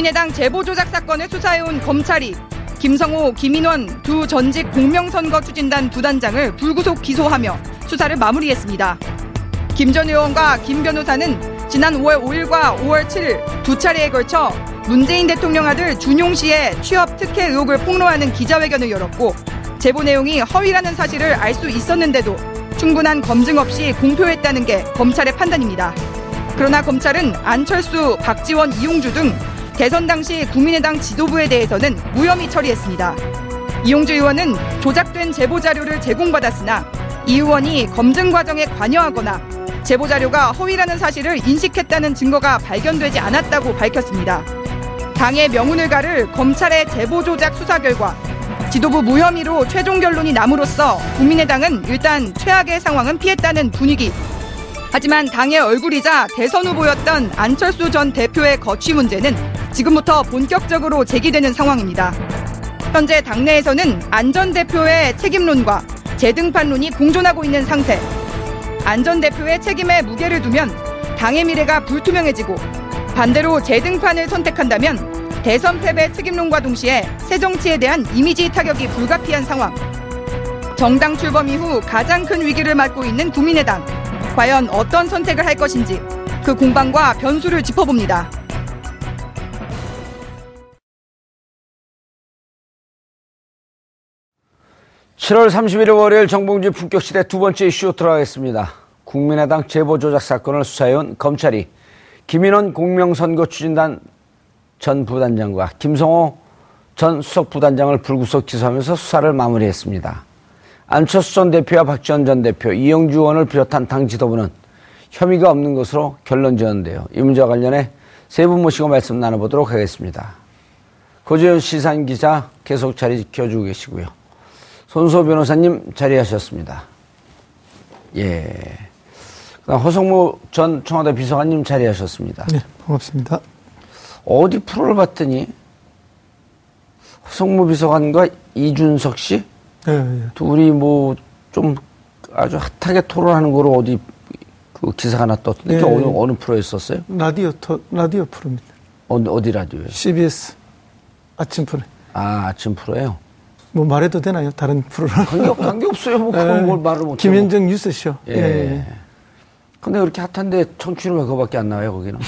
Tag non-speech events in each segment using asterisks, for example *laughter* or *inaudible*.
국민의당 제보 조작 사건을 수사해온 검찰이 김성호, 김인원 두 전직 공명선거 추진단 부단장을 불구속 기소하며 수사를 마무리했습니다. 김 전 의원과 김 변호사는 지난 5월 5일과 5월 7일 두 차례에 걸쳐 문재인 대통령 아들 준용 씨의 취업 특혜 의혹을 폭로하는 기자회견을 열었고 제보 내용이 허위라는 사실을 알 수 있었는데도 충분한 검증 없이 공표했다는 게 검찰의 판단입니다. 그러나 검찰은 안철수, 박지원, 이용주 등 대선 당시 국민의당 지도부에 대해서는 무혐의 처리했습니다. 이용주 의원은 조작된 제보 자료를 제공받았으나 이 의원이 검증 과정에 관여하거나 제보 자료가 허위라는 사실을 인식했다는 증거가 발견되지 않았다고 밝혔습니다. 당의 명운을 가를 검찰의 제보 조작 수사 결과 지도부 무혐의로 최종 결론이 남으로써 국민의당은 일단 최악의 상황은 피했다는 분위기. 하지만 당의 얼굴이자 대선 후보였던 안철수 전 대표의 거취 문제는 지금부터 본격적으로 제기되는 상황입니다. 현재 당내에서는 안전 대표의 책임론과 재등판론이 공존하고 있는 상태. 안전 대표의 책임에 무게를 두면 당의 미래가 불투명해지고 반대로 재등판을 선택한다면 대선 패배 책임론과 동시에 새 정치에 대한 이미지 타격이 불가피한 상황. 정당 출범 이후 가장 큰 위기를 맞고 있는 국민의당. 과연 어떤 선택을 할 것인지 그 공방과 변수를 짚어봅니다. 7월 31일 월요일 정봉주 품격시대 두 번째 이슈 들어가겠습니다. 국민의당 제보조작 사건을 수사해온 검찰이 김인원 공명선거 추진단 전 부단장과 김성호 전 수석부단장을 불구속 기소하면서 수사를 마무리했습니다. 안철수 전 대표와 박지원 전 대표, 이영주 의원을 비롯한 당 지도부는 혐의가 없는 것으로 결론 지었는데요. 이 문제와 관련해 세 분 모시고 말씀 나눠보도록 하겠습니다. 고재현 시산 기자 계속 자리 지켜주고 계시고요. 손소 변호사님 자리하셨습니다. 예. 그다음 허성무 전 청와대 비서관님 자리하셨습니다. 네, 반갑습니다. 어디 프로를 봤더니 허성무 비서관과 이준석 씨 네, 네. 둘이 뭐 좀 아주 핫하게 토론하는 거로 어디 그 기사가 하나 떴던데 네. 어느 어느 프로에 썼어요? 라디오 토, 라디오 프로입니다. 어디, 어디 라디오에? CBS 아침 프로. 아 아침 프로예요. 뭐 말해도 되나요? 다른 프로를. 관계 관계 없어요. 뭐 그런 뭘 말을 못. 김현정 뉴스쇼. 예. 예. 예. 근데 그렇게 핫한데 청취율 왜 그거밖에 안 나와요 거기는?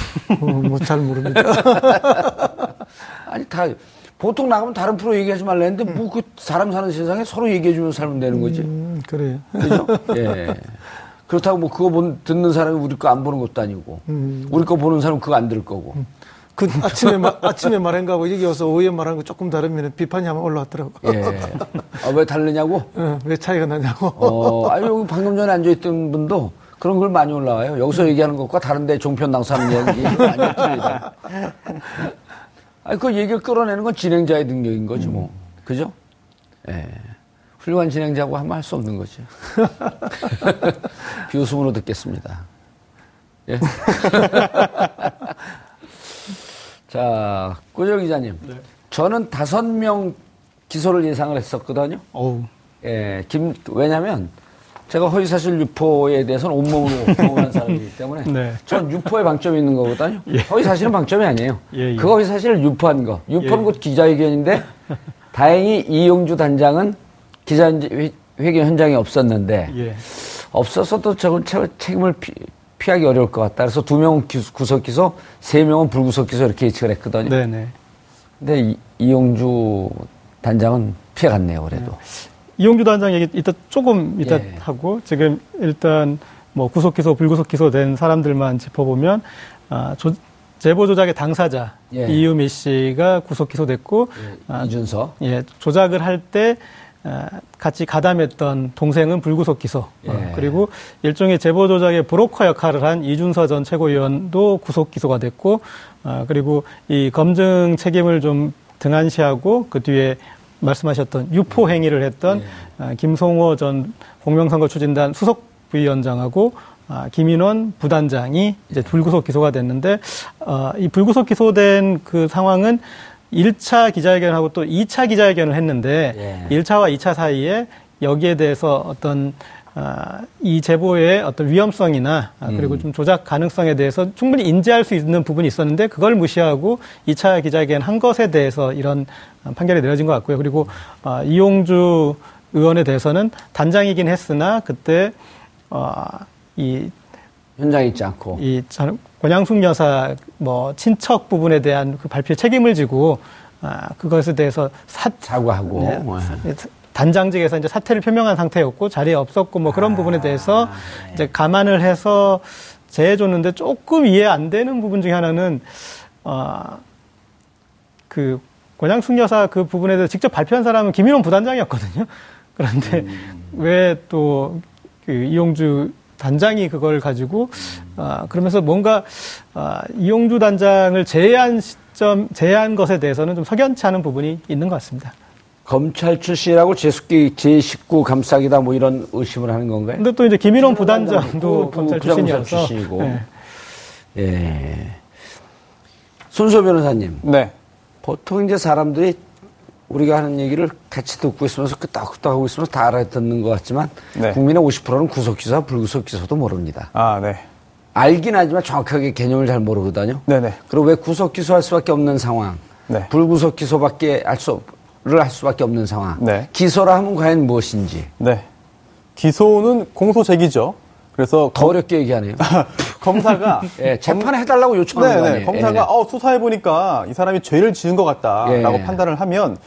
어, 뭐잘 모릅니다. *laughs* 아니 다 보통 나가면 다른 프로 얘기하지 말라 했는데 뭐그 사람 사는 세상에 서로 얘기해 주면 살면 되는 거지. 음, 그래요. 그죠? *laughs* 예. 그렇다고 뭐 그거 본, 듣는 사람이 우리 거 안 보는 것도 아니고 음. 우리 거 보는 사람은 그거 안 들을 거고. 그 아침에 마, 아침에 말한 거하고 여기 와서 오후에 말한 거 조금 다르면 비판이 한번 올라왔더라고. 예. 아, 왜 다르냐고? *laughs* 어, 왜 차이가 나냐고. 어, 아니 여기 방금 전에 앉아 있던 분도 그런 글 많이 올라와요. 여기서 얘기하는 것과 다른데 종편 당사하는 얘기 많이 틀리다. 아니 그 얘기를 끌어내는 건 진행자의 능력인 거지 뭐. 그죠? 예. 훌륭한 진행자고 하면 할 수 없는 거죠. 비웃음으로 *laughs* *laughs* 듣겠습니다. 예. 자, 꾸정 기자님. 저는 다섯 명 기소를 예상을 했었거든요. 어우. 예, 김, 왜냐면 제가 허위사실 유포에 대해서는 온몸으로 경험한 *laughs* 사람이기 때문에 네. 전 유포에 방점이 있는 거거든요. 허위사실은 방점이 아니에요. *laughs* 예, 예. 그 허위사실을 유포한 거. 유포는 예. 곧 기자회견인데 *laughs* 다행히 이용주 단장은 기자회견 현장에 없었는데 예. 없어서도 저건 책- 책임을 피, 피하기 어려울 것 같다. 그래서 두 명은 기- 구속 기소, 세 명은 불구속 기소 이렇게 예측을 했거든요. 네네. 근데 이, 이용주 단장은 피해갔네요. 그래도. 이용주 단장 얘기 이따 조금 이따 예. 하고 지금 일단 뭐 구속 기소 불구속 기소된 사람들만 짚어보면 아, 조, 제보 조작의 당사자 예. 이유미 씨가 구속 기소됐고 아, 이준서. 예, 조작을 할때 아, 같이 가담했던 동생은 불구속 기소. 예. 어, 그리고 일종의 제보 조작의 브로커 역할을 한 이준서 전 최고위원도 구속 기소가 됐고, 아, 그리고 이 검증 책임을 좀 등한시하고 그 뒤에 말씀하셨던 유포 행위를 했던 예. 아, 김송호 전 공명선거 추진단 수석 부위원장하고 아, 김인원 부단장이 이제 불구속 기소가 됐는데 아, 이 불구속 기소된 그 상황은 1차 기자회견하고 또 2차 기자회견을 했는데 예. 1차와 2차 사이에 여기에 대해서 어떤 아, 이 제보의 어떤 위험성이나 아, 그리고 좀 조작 가능성에 대해서 충분히 인지할 수 있는 부분이 있었는데 그걸 무시하고 2차 기자회견 한 것에 대해서 이런 판결이 내려진 것 같고요. 그리고 아, 이용주 의원에 대해서는 단장이긴 했으나 그때 어, 이 현장에 있지 않고. 이 전- 권양숙 여사 뭐 친척 부분에 대한 그 발표에 책임을 지고 아, 그것에 대해서 사, 사과하고. 네, 예. 단장직에서 이제 사퇴를 표명한 상태였고 자리에 없었고 뭐 그런 부분에 대해서 이제 감안을 해서 제해줬는데 조금 이해 안 되는 부분 중에 하나는 어그 권양숙 여사 그 부분에 대해서 직접 발표한 사람은 김인원 부단장이었거든요. 그런데 왜또 그 이용주 단장이 그걸 가지고 아 그러면서 뭔가 아 이용주 단장을 제외한 시점 제외한 것에 대해서는 좀 석연치 않은 부분이 있는 것 같습니다. 검찰 출신이라고 제19, 제19 감싸기다 뭐 이런 의심을 하는 건가요? 근데 또 이제 김인원 부- 부단장도 검찰 출신이어서 출신이고. 네. 예. 손소 변호사님. 네. 보통 이제 사람들이 우리가 하는 얘기를 같이 듣고 있으면서 끄떡끄떡 하고 있으면서 다 알아듣는 것 같지만 네. 국민의 50%는 구속기소와 불구속기소도 모릅니다. 아, 네. 알긴 하지만 정확하게 개념을 잘 모르거든요. 네네. 그리고 왜 구속기소할 수밖에 없는 상황, 네. 불구속기소밖에 할 수, 를 할 수밖에 없는 상황. 네. 기소라 하면 과연 무엇인지 네. 기소는 공소 제기죠. 그래서 더 어렵게 얘기하네요. *laughs* 검사가 *laughs* 예, 재판에 해달라고 요청하는 거 네네. 아니에요? 검사가 예. 어, 수사해 보니까 이 사람이 죄를 지은 것 같다라고 예. 판단을 하면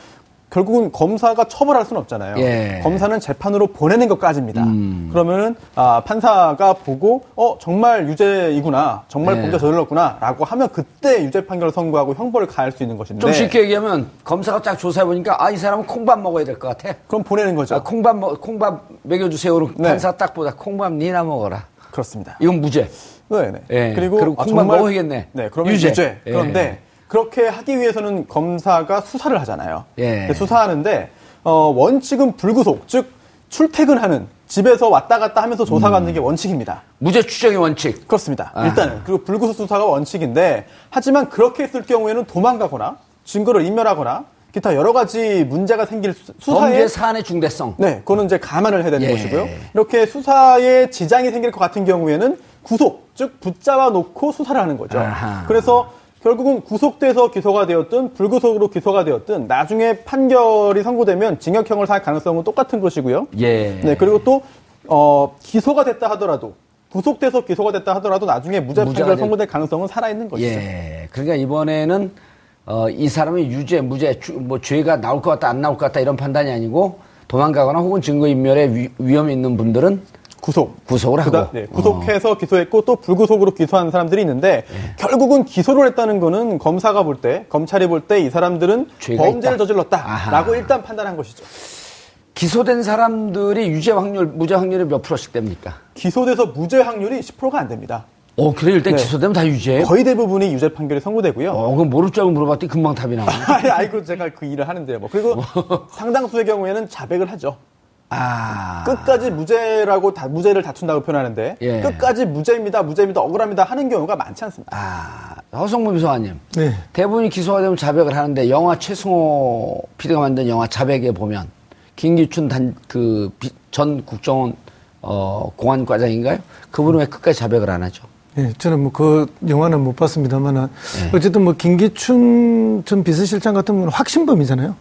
결국은 검사가 처벌할 수는 없잖아요. 예. 검사는 재판으로 보내는 것까지입니다. 음. 그러면은 아, 판사가 보고 어 정말 유죄이구나, 정말 예. 범죄 저질렀구나라고 하면 그때 유죄 판결을 선고하고 형벌을 가할 수 있는 것인데 좀 쉽게 얘기하면 검사가 딱 조사해 보니까 아 이 사람은 콩밥 먹어야 될 것 같아. 그럼 보내는 거죠. 아, 콩밥 먹 콩밥 먹여주세요로 네. 판사 딱 보다 콩밥 니나 먹어라. 그렇습니다. 이건 무죄. 네네. 예. 그리고, 그리고 아, 콩만 정말- 먹어야겠네. 네, 그러면 유죄. 유죄. 예. 그런데 그렇게 하기 위해서는 검사가 수사를 하잖아요. 예. 수사하는데 어, 원칙은 불구속, 즉 출퇴근하는 집에서 왔다 갔다 하면서 조사가 하는 게 원칙입니다. 무죄 추정의 원칙. 그렇습니다. 아. 일단은 그리고 불구속 수사가 원칙인데 하지만 그렇게 했을 경우에는 도망가거나 증거를 인멸하거나 기타 여러 가지 문제가 생길 수- 수사에 범죄 사안의 중대성. 네, 그거는 이제 감안을 해야 되는 예. 것이고요. 이렇게 수사에 지장이 생길 것 같은 경우에는 구속, 즉 붙잡아 놓고 수사를 하는 거죠. 아하. 그래서 결국은 구속돼서 기소가 되었든 불구속으로 기소가 되었든 나중에 판결이 선고되면 징역형을 살 가능성은 똑같은 것이고요. 예. 네, 그리고 또 어, 기소가 됐다 하더라도 구속돼서 기소가 됐다 하더라도 나중에 무죄 판결 될- 선고될 가능성은 살아 있는 것이죠. 예. 그러니까 이번에는 어, 이 사람이 유죄, 무죄, 주- 뭐 죄가 나올 것 같다, 안 나올 것 같다 이런 판단이 아니고 도망가거나 혹은 증거 인멸에 위, 위험이 있는 분들은 구속. 구속을 하고. 그다- 네, 구속해서 기소했고 또 불구속으로 기소한 사람들이 있는데 예. 결국은 기소를 했다는 거는 검사가 볼 때, 검찰이 볼 때 이 사람들은 범죄를 있다. 저질렀다라고 아하. 일단 판단한 것이죠. 기소된 사람들이 유죄 확률, 무죄 확률이 몇 프로씩 됩니까? 기소돼서 무죄 확률이 10%가 안 됩니다. 어, 그래 일단 네. 기소되면 다 유죄예요? 거의 대부분이 유죄 판결이 선고되고요. 어, 그럼 모를 줄 알고 물어봤더니 금방 답이. *laughs* 아니, 아이고 제가 그 일을 하는데요. 뭐 그리고 *laughs* 상당수의 경우에는 자백을 하죠. 아. 끝까지 무죄라고 다 무죄를 다툰다고 표현하는데 예. 끝까지 무죄입니다, 무죄입니다, 억울합니다 하는 경우가 많지 않습니다. 아, 허성무 비서관님. 네. 대부분이 기소가 되면 자백을 하는데 영화 최승호 PD가 만든 영화 자백에 보면 김기춘 단 그 전 국정원 어 공안과장인가요? 그분은 왜 끝까지 자백을 안 하죠? 예, 저는 뭐 그 영화는 못 봤습니다만은 어쨌든 뭐 김기춘 전 비서실장 같은 분은 확신범이잖아요.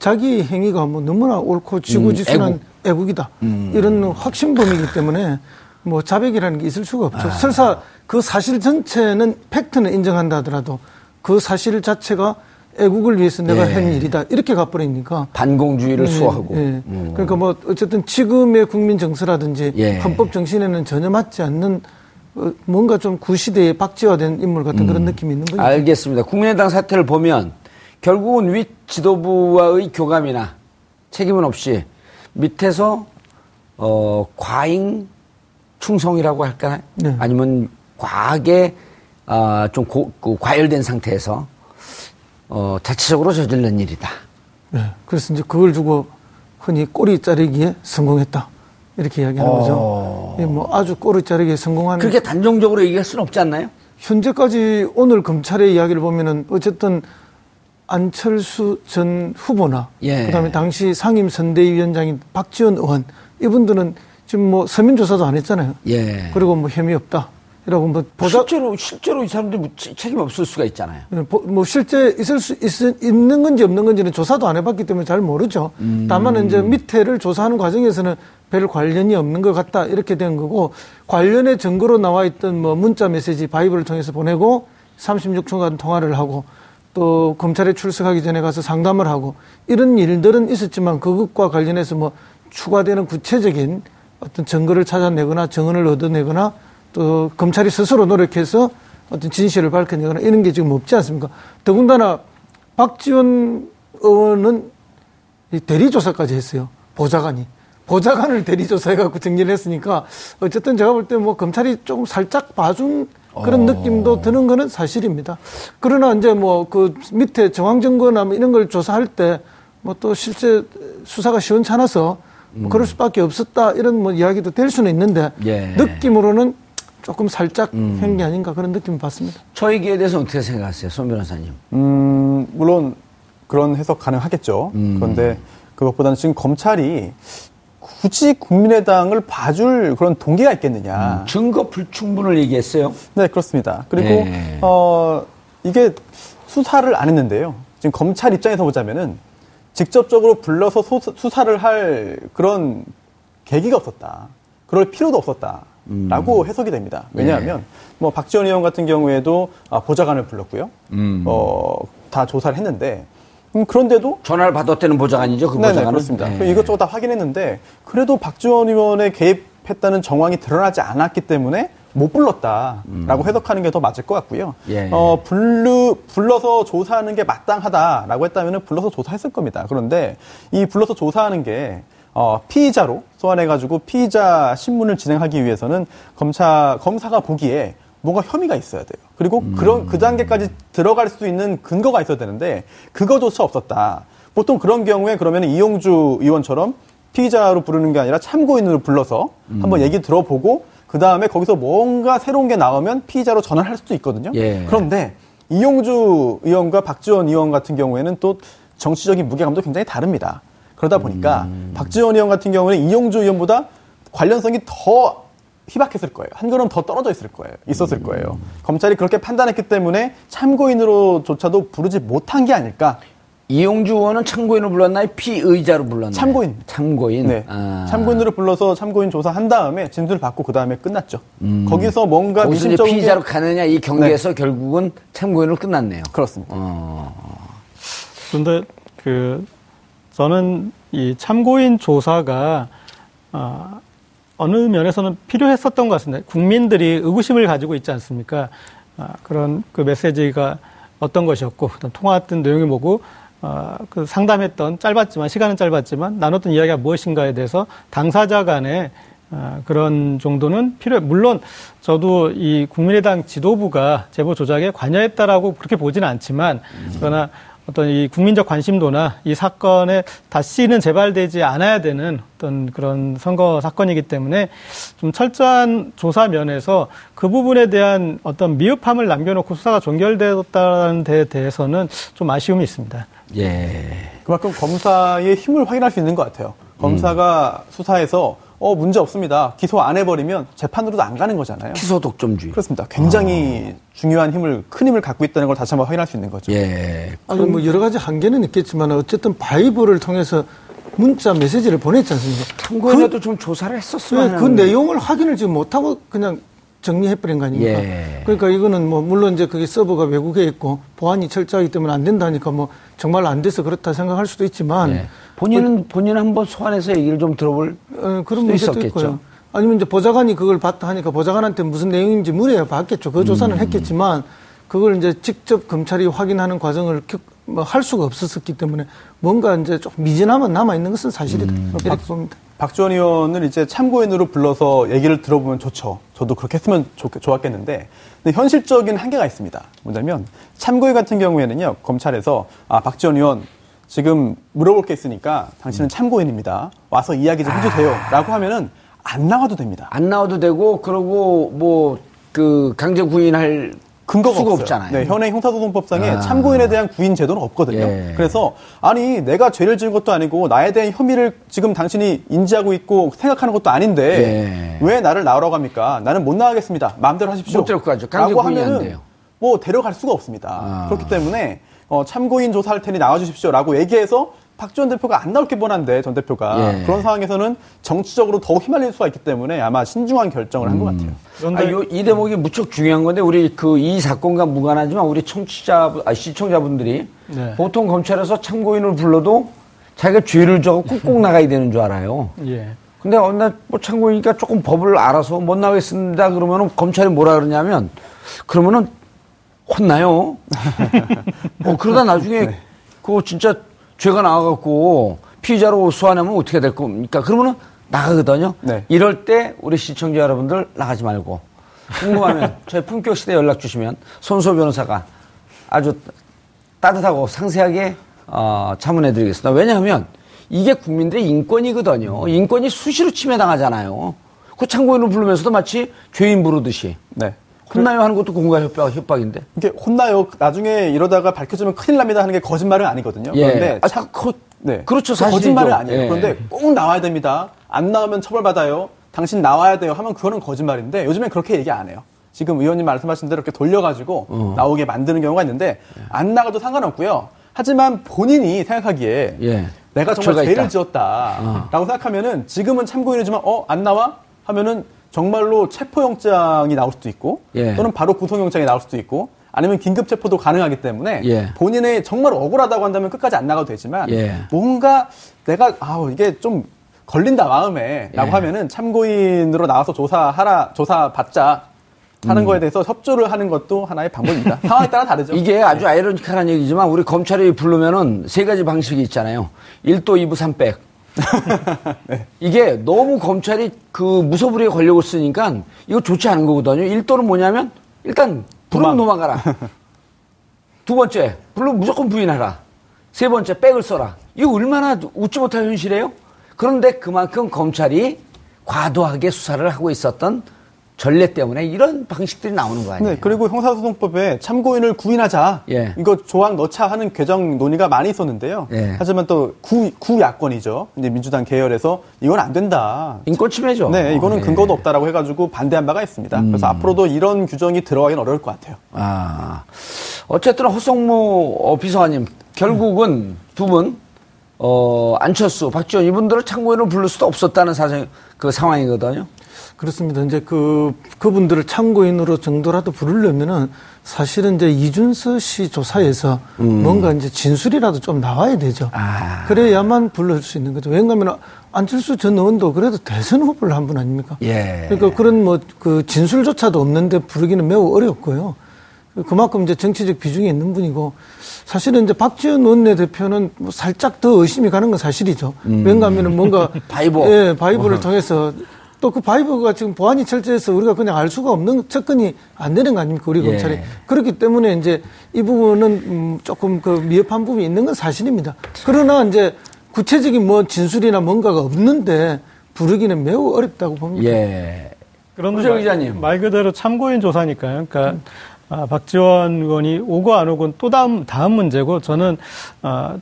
자기 행위가 뭐 너무나 옳고 지구지순한 애국. 애국. 이다 이런 확신범이기 때문에 뭐 자백이라는 게 있을 수가 없죠. 설사 그 사실 전체는 팩트는 인정한다 하더라도 그 사실 자체가 애국을 위해서 내가 예. 한 일이다 이렇게 가버리니까 반공주의를 수호하고. 예. 음. 그러니까 뭐 어쨌든 지금의 국민 정서라든지 예. 헌법 정신에는 전혀 맞지 않는 어, 뭔가 좀 구시대에 박지화된 인물 같은 음. 그런 느낌이 있는 거죠. 알겠습니다. 국민의당 사태를 보면 결국은 윗 지도부와의 교감이나 책임은 없이 밑에서 어, 과잉 충성이라고 할까요? 네. 아니면 과하게 아, 좀 고- 그 과열된 상태에서 어, 자체적으로 저지른 일이다. 네. 그래서 이제 그걸 주고 흔히 꼬리 자르기에 성공했다. 이렇게 이야기하는 거죠. 예, 뭐 아주 꼬리 자르기에 성공한 어. 그렇게 단정적으로 얘기할 수는 없지 않나요? 현재까지 오늘 검찰의 이야기를 보면은 어쨌든 안철수 전 후보나 예. 그다음에 당시 상임 선대위원장인 박지원 의원 이분들은 지금 뭐 서면 조사도 안 했잖아요. 예. 그리고 뭐 혐의 없다. 이라고 뭐 보자 실제로 실제로 이 사람들 뭐 치- 책임 없을 수가 있잖아요. 예, 보- 뭐 실제 있을 수 있, 있는 건지 없는 건지는 조사도 안 해봤기 때문에 잘 모르죠. 음. 다만 이제 밑에를 조사하는 과정에서는 별 관련이 없는 것 같다 이렇게 된 거고 관련의 증거로 나와 있던 뭐 문자 메시지 바이브를 통해서 보내고 36초간 통화를 하고 또 검찰에 출석하기 전에 가서 상담을 하고 이런 일들은 있었지만 그것과 관련해서 뭐 추가되는 구체적인 어떤 증거를 찾아내거나 증언을 얻어내거나 또 검찰이 스스로 노력해서 어떤 진실을 밝혀내거나 이런 게 지금 없지 않습니까? 더군다나 박지원 의원은 이 대리조사까지 했어요. 보좌관이. 보좌관을 대리조사해갖고 정리를 했으니까 어쨌든 제가 볼 때 뭐 검찰이 조금 살짝 봐준 그런 느낌도 드는 거는 사실입니다. 그러나 이제 뭐 그 밑에 정황 증거나 뭐 이런 걸 조사할 때 뭐 또 실제 수사가 시원찮아서 뭐 그럴 수밖에 없었다 이런 뭐 이야기도 될 수는 있는데 예. 느낌으로는 조금 살짝 한게 아닌가 그런 느낌을 받습니다. 저 얘기에 대해서 어떻게 생각하세요, 손 변호사님? 음, 물론 그런 해석 가능하겠죠. 음. 그런데 그것보다는 지금 검찰이 굳이 국민의당을 봐줄 그런 동기가 있겠느냐. 증거 불충분을 얘기했어요. 네, 그렇습니다. 그리고 네. 어 이게 수사를 안 했는데요. 지금 검찰 입장에서 보자면은 직접적으로 불러서 소- 수사를 할 그런 계기가 없었다. 그럴 필요도 없었다 라고 해석이 됩니다. 왜냐하면 뭐 박지원 의원 같은 경우에도 아, 보좌관을 불렀고요. 어, 다 조사를 했는데 음, 그런데도 전화를 받았다는 보좌관이죠, 그 네, 네, 보좌관은. 그렇습니다. 네. 이것저것 다 확인했는데 그래도 박지원 의원의 개입했다는 정황이 드러나지 않았기 때문에 못 불렀다라고 해석하는 게 더 맞을 것 같고요. 음. 예. 어, 불르, 불러서 조사하는 게 마땅하다라고 했다면 불러서 조사했을 겁니다. 그런데 이 불러서 조사하는 게 어, 피의자로 소환해가지고 피의자 신문을 진행하기 위해서는 검사, 검사가 보기에 뭔가 혐의가 있어야 돼요. 그리고 그런, 그 단계까지 들어갈 수 있는 근거가 있어야 되는데 그거조차 없었다. 보통 그런 경우에 그러면 이용주 의원처럼 피의자로 부르는 게 아니라 참고인으로 불러서 한번 얘기 들어보고 그 다음에 거기서 뭔가 새로운 게 나오면 피의자로 전환할 수도 있거든요. 예. 그런데 이용주 의원과 박지원 의원 같은 경우에는 또 정치적인 무게감도 굉장히 다릅니다. 그러다 보니까 박지원 의원 같은 경우는 이용주 의원보다 관련성이 더 희박했을 거예요. 한 걸음 더 떨어져 있을 거예요. 있었을 거예요. 검찰이 그렇게 판단했기 때문에 참고인으로조차도 부르지 못한 게 아닐까. 이용주 의원은 참고인으로 불렀나요? 피의자로 불렀나요? 참고인. 참고인. 네. 아. 참고인으로 불러서 참고인 조사한 다음에 진술을 받고 그 다음에 끝났죠. 거기서 뭔가 거기서 이제 미심적인 피의자로 게... 가느냐 이 경계에서 결국은 참고인으로 끝났네요. 그렇습니다. 그런데 그 저는 이 참고인 조사가 아, 어느 면에서는 필요했었던 것 같습니다. 국민들이 의구심을 가지고 있지 않습니까? 아, 그런 그 메시지가 어떤 것이었고 통화했던 내용이 뭐고 아, 그 상담했던 짧았지만 시간은 짧았지만 나눴던 이야기가 무엇인가에 대해서 당사자 간의 아, 그런 정도는 필요해. 물론 저도 이 국민의당 지도부가 제보 조작에 관여했다라고 그렇게 보지는 않지만 그러나 어떤 이 국민적 관심도나 이 사건에 다시는 재발되지 않아야 되는 어떤 그런 선거 사건이기 때문에 좀 철저한 조사 면에서 그 부분에 대한 어떤 미흡함을 남겨놓고 수사가 종결되었다는 데 대해서는 좀 아쉬움이 있습니다. 예. 그만큼 검사의 힘을 확인할 수 있는 것 같아요. 검사가 수사해서 어 문제 없습니다. 기소 안 해버리면 재판으로도 안 가는 거잖아요. 기소 독점주의. 그렇습니다. 굉장히 중요한 힘을 큰 힘을 갖고 있다는 걸 다시 한번 확인할 수 있는 거죠. 예. 아니 뭐 여러 가지 한계는 있겠지만 어쨌든 바이버를 통해서 문자 메시지를 보냈지 않습니까? 참고인에도 좀 조사를 했었으면 그, 그 내용을 확인을 지금 못하고 그냥 정리해버린 거 아닙니까? 예. 그러니까 이거는 뭐 물론 이제 그게 서버가 외국에 있고 보안이 철저하기 때문에 안 된다니까 뭐 정말 안 돼서 그렇다 생각할 수도 있지만 예. 본인은 본인 한번 소환해서 얘기를 좀 들어볼 어, 그런 수도 문제도 있었겠죠. 있고요. 아니면 이제 보좌관이 그걸 봤다 하니까 보좌관한테 무슨 내용인지 물어야 봤겠죠. 그 조사는 음. 했겠지만 그걸 이제 직접 검찰이 확인하는 과정을 뭐 할 수가 없었기 때문에 뭔가 이제 좀 미진함은 남아 있는 것은 사실이다. 음. 이렇게 봅니다. 박지원 의원을 이제 참고인으로 불러서 얘기를 들어보면 좋죠. 저도 그렇게 했으면 좋, 좋았겠는데, 근데 현실적인 한계가 있습니다. 뭐냐면 참고인 같은 경우에는요, 검찰에서 아 박지원 의원 지금 물어볼 게 있으니까 당신은 참고인입니다. 와서 이야기 좀 해주세요.라고 하면은 안 나와도 됩니다. 안 나와도 되고 그러고 뭐 그 강제 구인할 근거가 수가 없어요. 없잖아요. 네, 현행 형사소송법상에 아. 참고인에 대한 구인 제도는 없거든요. 예. 그래서 아니 내가 죄를 지은 것도 아니고 나에 대한 혐의를 지금 당신이 인지하고 있고 생각하는 것도 아닌데 예. 왜 나를 나오라고 합니까? 나는 못 나가겠습니다. 마음대로 하십시오. 못 데리고 가죠. 강제 라고 구인이 안 돼요. 뭐 데려갈 수가 없습니다. 아. 그렇기 때문에 어, 참고인 조사할 테니 나와주십시오라고 얘기해서 박지원 대표가 안 나올 게 뻔한데 전 대표가 예. 그런 상황에서는 정치적으로 더 휘말릴 수가 있기 때문에 아마 신중한 결정을 한것 같아요. 그런데 아, 요, 이 대목이 무척 중요한 건데 우리 그 이 사건과 무관하지만 우리 청취자 아, 시청자분들이 네. 보통 검찰에서 참고인을 불러도 자기가 죄를 져고 꾹꾹 *laughs* 나가야 되는 줄 알아요. 예. 근데 어느 날뭐 참고이니까 조금 법을 알아서 못 나가겠습니다 그러면은 검찰이 뭐라 그러냐면 그러면은 혼나요. *laughs* 뭐 그러다 나중에 그거 진짜 죄가 나와갖고 피의자로 소환하면 어떻게 될 겁니까? 그러면은 나가거든요. 네. 이럴 때 우리 시청자 여러분들 나가지 말고 궁금하면 *laughs* 저희 품격 시대 연락 주시면 손소 변호사가 아주 따뜻하고 상세하게 어, 자문해드리겠습니다. 왜냐하면 이게 국민들의 인권이거든요. 인권이 수시로 침해당하잖아요. 그 참고인을 부르면서도 마치 죄인 부르듯이 네. 혼나요 하는 것도 공갈 협박, 협박인데. 이게 혼나요. 나중에 이러다가 밝혀지면 큰일 납니다 하는 게 거짓말은 아니거든요. 그런데 아, 참- 그, 네. 그렇죠. 그 사실이죠. 거짓말은 아니에요. 예. 그런데 꼭 나와야 됩니다. 안 나오면 처벌받아요. 당신 나와야 돼요. 하면 그거는 거짓말인데 요즘엔 그렇게 얘기 안 해요. 지금 의원님 말씀하신 대로 이렇게 돌려가지고 어. 나오게 만드는 경우가 있는데 안 나가도 상관없고요. 하지만 본인이 생각하기에 예. 내가 정말 죄를 있다. 지었다라고 생각하면은 지금은 참고인이지만 어 안 나와 하면은 정말로 체포영장이 나올 수도 있고 예. 또는 바로 구속영장이 나올 수도 있고 아니면 긴급 체포도 가능하기 때문에 예. 본인의 정말 억울하다고 한다면 끝까지 안 나가도 되지만 예. 뭔가 내가 아 이게 좀 걸린다 마음에라고 예. 하면은 참고인으로 나와서 조사하라 조사 받자 하는 거에 대해서 협조를 하는 것도 하나의 방법입니다. *laughs* 상황에 따라 다르죠. 음. 이게 아주 아이러니컬한 얘기지만 우리 검찰이 부르면은 세 가지 방식이 있잖아요. 1도, 2부, 3백. *laughs* 이게 너무 검찰이 그 무소불위에 권력을 쓰니까 이거 좋지 않은 거거든요. 1도는 뭐냐면 일단 도망. 도망가라. *laughs* 두 번째, 물론 무조건 부인하라. 세 번째, 백을 써라. 이거 얼마나 웃지 못할 현실이에요? 그런데 그만큼 검찰이 과도하게 수사를 하고 있었던 전례 때문에 이런 방식들이 나오는 거 아니에요? 네, 그리고 형사소송법에 참고인을 구인하자. 예. 이거 조항 넣자 하는 개정 논의가 많이 있었는데요. 예. 하지만 또 구, 구야권이죠. 이제 민주당 계열에서 이건 안 된다. 인권 침해죠. 네, 이거는 예. 음. 근거도 없다라고 해가지고 반대한 바가 있습니다. 그래서 앞으로도 이런 규정이 들어가기는 어려울 것 같아요. 아, 어쨌든 허성무 어, 비서관님 결국은 두 분, 어, 안철수, 박지원 이분들을 참고인을 부를 수도 없었다는 사정, 그 상황이거든요. 그렇습니다. 이제 그, 그분들을 참고인으로 정도라도 부르려면은 사실은 이제 이준서 씨 조사에서 뭔가 이제 진술이라도 좀 나와야 되죠. 아. 그래야만 불러줄 수 있는 거죠. 왜냐하면 안철수 전 의원도 그래도 대선 후보를 한 분 아닙니까? 예. 그러니까 그런 뭐 그 진술조차도 없는데 부르기는 매우 어렵고요. 그만큼 이제 정치적 비중이 있는 분이고 사실은 이제 박지원 원내대표는 뭐 살짝 더 의심이 가는 건 사실이죠. 왜냐하면 뭔가 *laughs* 바이버. 예, 바이버를 통해서 또 그 바이버가 지금 보안이 철저해서 우리가 그냥 알 수가 없는 접근이 안 되는 거 아닙니까 우리 예. 검찰이 그렇기 때문에 이제 이 부분은 음, 조금 그 미흡한 부분이 있는 건 사실입니다. 그러나 이제 구체적인 뭐 진술이나 뭔가가 없는데 부르기는 매우 어렵다고 봅니다. 예. 그런데 우재 말- 기자님. 말 그대로 참고인 조사니까요. 그러니까 아, 박지원 의원이 오고 안 오고는 또 다음 다음 문제고 저는 아,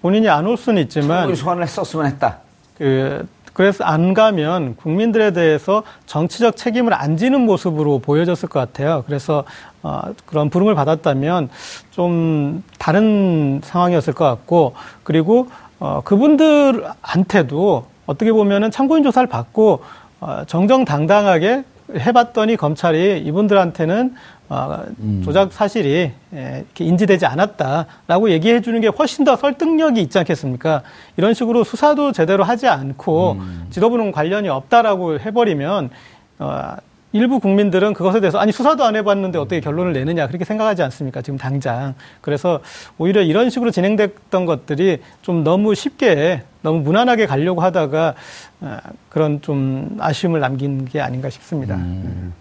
본인이 안 올 수는 있지만 소환을 했었으면 했다. 그 그래서 안 가면 국민들에 대해서 정치적 책임을 안 지는 모습으로 보여졌을 것 같아요. 그래서 어, 그런 부름을 받았다면 좀 다른 상황이었을 것 같고 그리고 어, 그분들한테도 어떻게 보면은 참고인 조사를 받고 어, 정정당당하게 해봤더니 검찰이 이분들한테는 어, 조작 사실이 예, 이렇게 인지되지 않았다라고 얘기해 주는 게 훨씬 더 설득력이 있지 않겠습니까? 이런 식으로 수사도 제대로 하지 않고 지도부는 관련이 없다라고 해버리면 어, 일부 국민들은 그것에 대해서 아니 수사도 안 해봤는데 어떻게 결론을 내느냐 그렇게 생각하지 않습니까? 지금 당장 그래서 오히려 이런 식으로 진행됐던 것들이 좀 너무 쉽게 너무 무난하게 가려고 하다가 아, 그런 좀 아쉬움을 남긴 게 아닌가 싶습니다.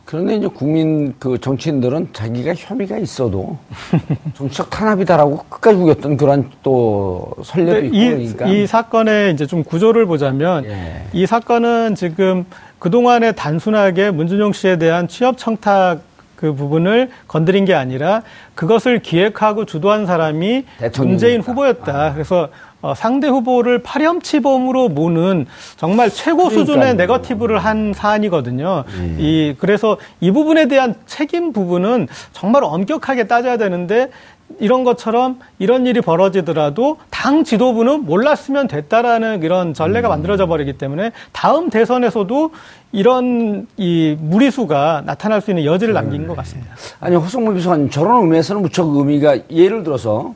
그런데 이제 국민 그 정치인들은 자기가 혐의가 있어도 *laughs* 정치적 탄압이다라고 끝까지 우겼던 그런 또 근데 있고 이, 그러니까 이 사건의 이제 좀 구조를 보자면 예. 이 사건은 지금 그동안에 단순하게 문준용 씨에 대한 취업 청탁 그 부분을 건드린 게 아니라 그것을 기획하고 주도한 사람이. 문재인 후보였다. 그래서 어, 상대 후보를 파렴치범으로 모는 정말 최고 수준의 그러니까요. 네거티브를 한 사안이거든요. 예. 이 그래서 이 부분에 대한 책임 부분은 정말 엄격하게 따져야 되는데 이런 것처럼 이런 일이 벌어지더라도 당 지도부는 몰랐으면 됐다라는 이런 전례가 만들어져 버리기 때문에 다음 대선에서도 이런 이 무리수가 나타날 수 있는 여지를 남긴 것 같습니다. 아니 호성무 비서관님 저런 의미에서는 무척 의미가 예를 들어서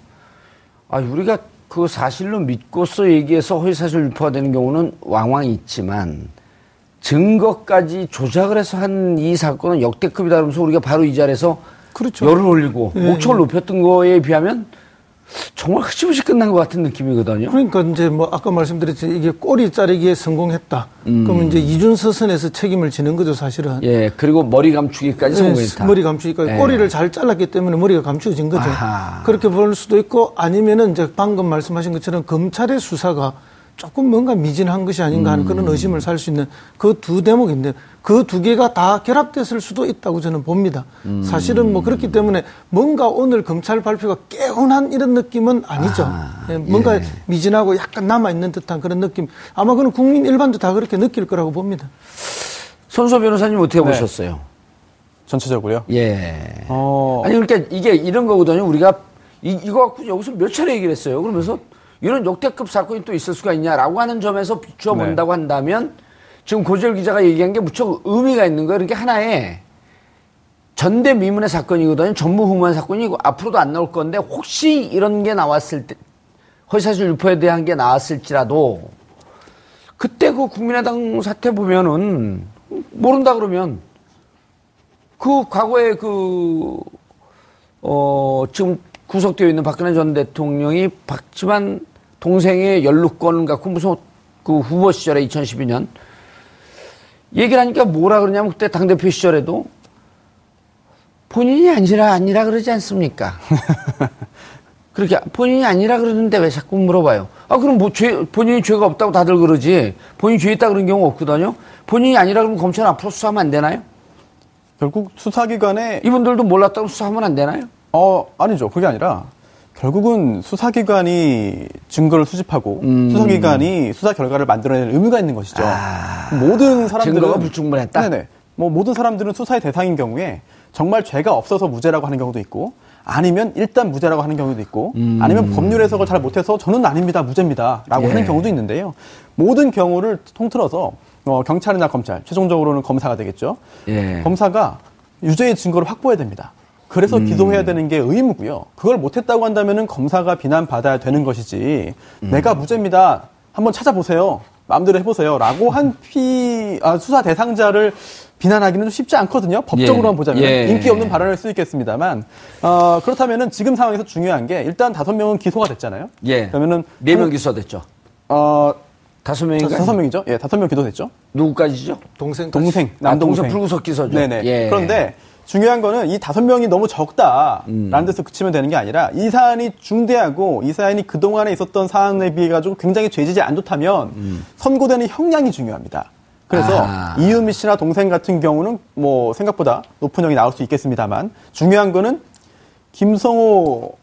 아 우리가 그 사실로 믿고서 얘기해서 허위사실 유포가 되는 경우는 왕왕 있지만 증거까지 조작을 해서 한 이 사건은 역대급이다 그러면서 우리가 바로 이 자리에서 그렇죠. 열을 올리고 예, 목청을 높였던 거에 비하면 정말 흐지부지 끝난 것 같은 느낌이거든요. 그러니까 이제 뭐 아까 말씀드렸듯이 이게 꼬리 자르기에 성공했다. 그러면 이제 이준서선에서 책임을 지는 거죠, 사실은. 음. 예 그리고 머리 감추기까지 성공했다. 네, 머리 감추기까지 예. 꼬리를 잘 잘랐기 때문에 머리가 감추어진 거죠. 아하. 그렇게 볼 수도 있고 아니면은 이제 방금 말씀하신 것처럼 검찰의 수사가 조금 뭔가 미진한 것이 아닌가 하는 음. 그런 의심을 살 수 있는 그 두 대목인데 그 두 개가 다 결합됐을 수도 있다고 저는 봅니다. 음. 사실은 뭐 그렇기 때문에 뭔가 오늘 검찰 발표가 개운한 이런 느낌은 아니죠. 예, 뭔가 미진하고 약간 남아 있는 듯한 그런 느낌. 아마 그는 국민 일반도 다 그렇게 느낄 거라고 봅니다. 손소 변호사님 어떻게 네. 보셨어요? 전체적으로요. 예. 어, 아니 그러니까 이게 이런 거거든요. 우리가 이, 이거 갖고 여기서 몇 차례 얘기를 했어요. 그러면서 이런 역대급 사건이 또 있을 수가 있냐라고 하는 점에서 비추어 네. 본다고 한다면 지금 고재열 기자가 얘기한 게 무척 의미가 있는 거예요. 그러니까 하나의 전대미문의 사건이거든요. 전무후무한 사건이고 앞으로도 안 나올 건데 혹시 이런 게 나왔을 때 허위사실 유포에 대한 게 나왔을지라도 그때 그 국민의당 사태 보면은 모른다 그러면 그 과거에 그, 어, 지금 구속되어 있는 박근혜 전 대통령이 박지만 동생의 연루권 갖고 무슨 그 후보 시절에 2012년 얘기를 하니까 뭐라 그러냐면 그때 당대표 시절에도 본인이 아니라 아니라 그러지 않습니까? *laughs* 그렇게 본인이 아니라 그러는데 왜 자꾸 물어봐요? 아 그럼 뭐 죄, 본인이 죄가 없다고 다들 그러지 본인이 죄 있다 그런 경우 없거든요. 본인이 아니라 그러면 검찰은 앞으로 수사하면 안 되나요? 결국 수사기관에 이분들도 몰랐다고 수사하면 안 되나요? 어 아니죠. 그게 아니라 결국은 수사기관이 증거를 수집하고 음. 수사기관이 수사 결과를 만들어낼 의무가 있는 것이죠. 모든 사람들은 아, 증거가 불충분했다? 네네. 뭐 모든 사람들은 수사의 대상인 경우에 정말 죄가 없어서 무죄라고 하는 경우도 있고 아니면 일단 무죄라고 하는 경우도 있고 음. 아니면 법률 해석을 잘 못해서 저는 아닙니다 무죄입니다라고 예. 하는 경우도 있는데요. 모든 경우를 통틀어서 어, 경찰이나 검찰 최종적으로는 검사가 되겠죠. 예. 검사가 유죄의 증거를 확보해야 됩니다. 그래서 음. 기소해야 되는 게 의무고요. 그걸 못했다고 한다면은 검사가 비난받아야 되는 것이지. 음. 내가 무죄입니다. 한번 찾아보세요. 마음대로 해보세요.라고 한 *laughs* 피, 아, 수사 대상자를 비난하기는 좀 쉽지 않거든요. 법적으로만 예. 보자면 예. 인기 없는 발언일 수 있겠습니다만 어, 그렇다면은 지금 상황에서 중요한 게 일단 다섯 명은 기소가 됐잖아요. 예. 그러면은 네명 한- 기소됐죠. 어, 다섯 명인가? 다섯 명이죠. 예, 다섯 명 기소됐죠. 누구까지죠? 동생 동생, 아, 남동생. 동생 불구속 기소죠. 네네. 예. 그런데 중요한 거는 이 다섯 명이 너무 적다라는 음. 데서 그치면 되는 게 아니라 이 사안이 중대하고 이 사안이 그동안에 있었던 사안에 비해 가지고 굉장히 죄질이 안 좋다면 선고되는 형량이 중요합니다. 그래서 음. 아. 이은미 씨나 동생 같은 경우는 뭐 생각보다 높은 형이 나올 수 있겠습니다만 중요한 거는 김성호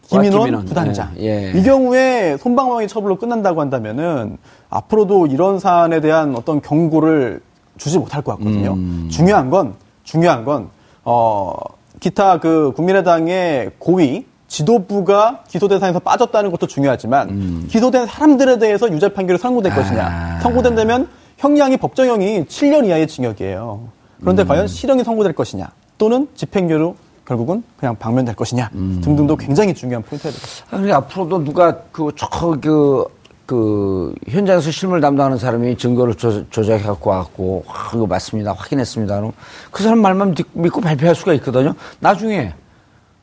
김인원, 김인원. 부단장. 예, 예. 이 경우에 손방망이 처벌로 끝난다고 한다면은 앞으로도 이런 사안에 대한 어떤 경고를 주지 못할 것 같거든요. 음. 중요한 건 중요한 건 어, 기타 그 국민의당의 고위 지도부가 기소 대상에서 빠졌다는 것도 중요하지만 기소된 사람들에 대해서 유죄 판결이 선고될 음. 아. 것이냐. 선고된다면 형량이 법정형이 7년 이하의 징역이에요. 그런데 음. 과연 실형이 선고될 것이냐 또는 집행유예로 결국은 그냥 방면될 것이냐 음. 등등도 굉장히 중요한 포인트가 되겠습니다. 아니, 앞으로도 누가 그, 저, 그, 그, 현장에서 실물 담당하는 사람이 증거를 조, 조작해 갖고 와갖고, 아, 이거 맞습니다. 확인했습니다. 그럼 그 사람 말만 믿- 믿고 발표할 수가 있거든요. 나중에,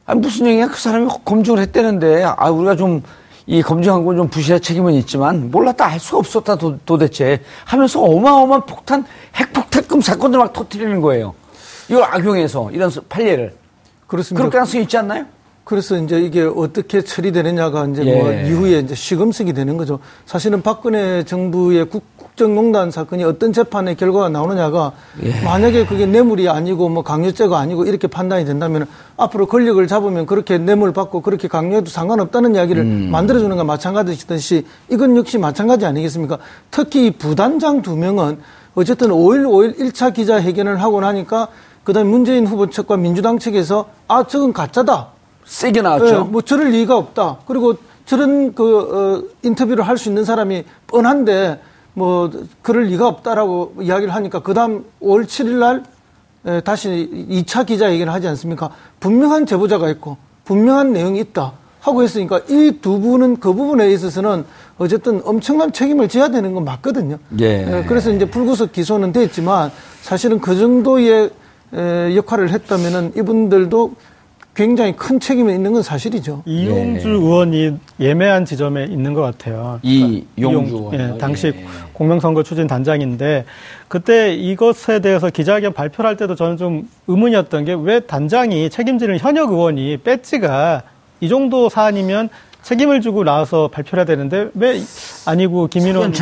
아니, 무슨 얘기야? 그 사람이 검증을 했다는데, 아, 우리가 좀, 이 검증한 건 좀 부실한 책임은 있지만, 몰랐다, 알 수가 없었다, 도, 도대체. 하면서 어마어마한 폭탄, 핵폭탄급 사건들 막 터뜨리는 거예요. 이걸 악용해서, 이런 스- 판례를. 그렇습니다. 그럴 가능성이 있지 않나요? 그래서 이제 이게 어떻게 처리되느냐가 이제 뭐 예. 이후에 이제 시금석이 되는 거죠. 사실은 박근혜 정부의 국, 국정농단 사건이 어떤 재판의 결과가 나오느냐가 예. 만약에 그게 뇌물이 아니고 뭐 강요죄가 아니고 이렇게 판단이 된다면 앞으로 권력을 잡으면 그렇게 뇌물 받고 그렇게 강요해도 상관없다는 이야기를 음. 만들어주는 건 마찬가지듯이 이건 역시 마찬가지 아니겠습니까? 특히 이 부단장 두 명은 어쨌든 5일 5일 1차 기자회견을 하고 나니까 그다음에 문재인 후보 측과 민주당 측에서 아 저건 가짜다. 세게 나왔죠. 예, 뭐 저럴 리가 없다. 그리고 저런 그 어, 인터뷰를 할 수 있는 사람이 뻔한데 뭐 그럴 리가 없다라고 이야기를 하니까 그다음 5월 7일 날 에, 다시 2차 기자회견을 하지 않습니까? 분명한 제보자가 있고 분명한 내용이 있다 하고 했으니까 이 두 분은 그 부분에 있어서는 어쨌든 엄청난 책임을 져야 되는 건 맞거든요. 예. 그래서 이제 불구속 기소는 됐지만 사실은 그 정도의 에, 역할을 했다면은 이분들도 굉장히 큰 책임이 있는 건 사실이죠. 이용주 예. 의원이 예매한 지점에 있는 것 같아요. 이 그러니까 용주 이용- 의원. 예, 당시 예. 공명선거 추진 단장인데 그때 이것에 대해서 기자회견 발표를 할 때도 저는 좀 의문이었던 게 왜 단장이 책임지는 현역 의원이 배지가 이 정도 사안이면 책임을 지고 나와서 발표를 해야 되는데 왜 아니고 김인원.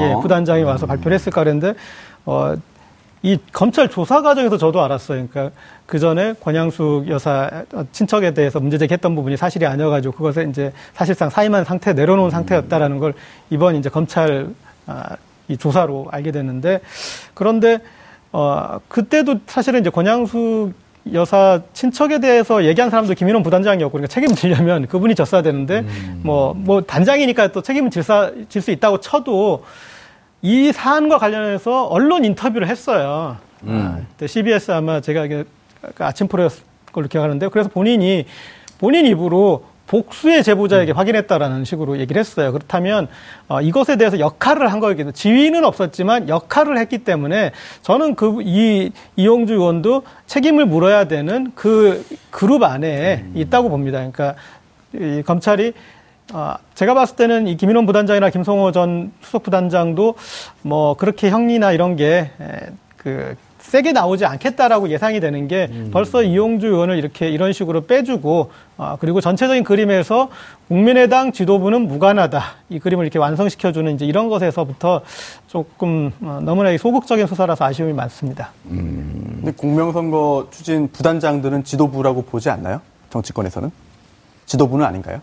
예, 부단장이 와서 발표를 했을까 그랬는데 어, 이 검찰 조사 과정에서 저도 알았어요. 그러니까 그 전에 권양숙 여사 친척에 대해서 문제 제기했던 부분이 사실이 아니어가지고 그것에 이제 사실상 사임한 상태 내려놓은 상태였다라는 걸 이번 이제 검찰 아, 이 조사로 알게 됐는데 그런데 어 그때도 사실은 이제 권양숙 여사 친척에 대해서 얘기한 사람도 김인원 부단장이었고 그러니까 책임지려면 *laughs* 그분이 졌어야 되는데 뭐뭐 단장이니까 또 책임을 질 수 있다고 쳐도 이 사안과 관련해서 언론 인터뷰를 했어요. 아, 그때 CBS 아마 제가 이게 그 아침 프로였을 걸로 기억하는데 그래서 본인이 본인 입으로 복수의 제보자에게 확인했다라는 식으로 얘기를 했어요. 그렇다면 어, 이것에 대해서 역할을 한 거겠죠. 지위는 없었지만 역할을 했기 때문에 저는 그 이 이용주 의원도 책임을 물어야 되는 그 그룹 안에 있다고 봅니다. 그러니까 이 검찰이 아, 제가 봤을 때는 이 김인원 부단장이나 김성호 전 수석 부단장도 뭐 그렇게 형이나 이런 게그 세게 나오지 않겠다라고 예상이 되는 게 벌써 이용주 의원을 이렇게 이런 식으로 빼주고 아, 그리고 전체적인 그림에서 국민의당 지도부는 무관하다 이 그림을 이렇게 완성시켜주는 이제 이런 것에서부터 조금 어, 너무나 이 소극적인 수사라서 아쉬움이 많습니다. 근데 공명선거 추진 부단장들은 지도부라고 보지 않나요? 정치권에서는? 지도부는 아닌가요?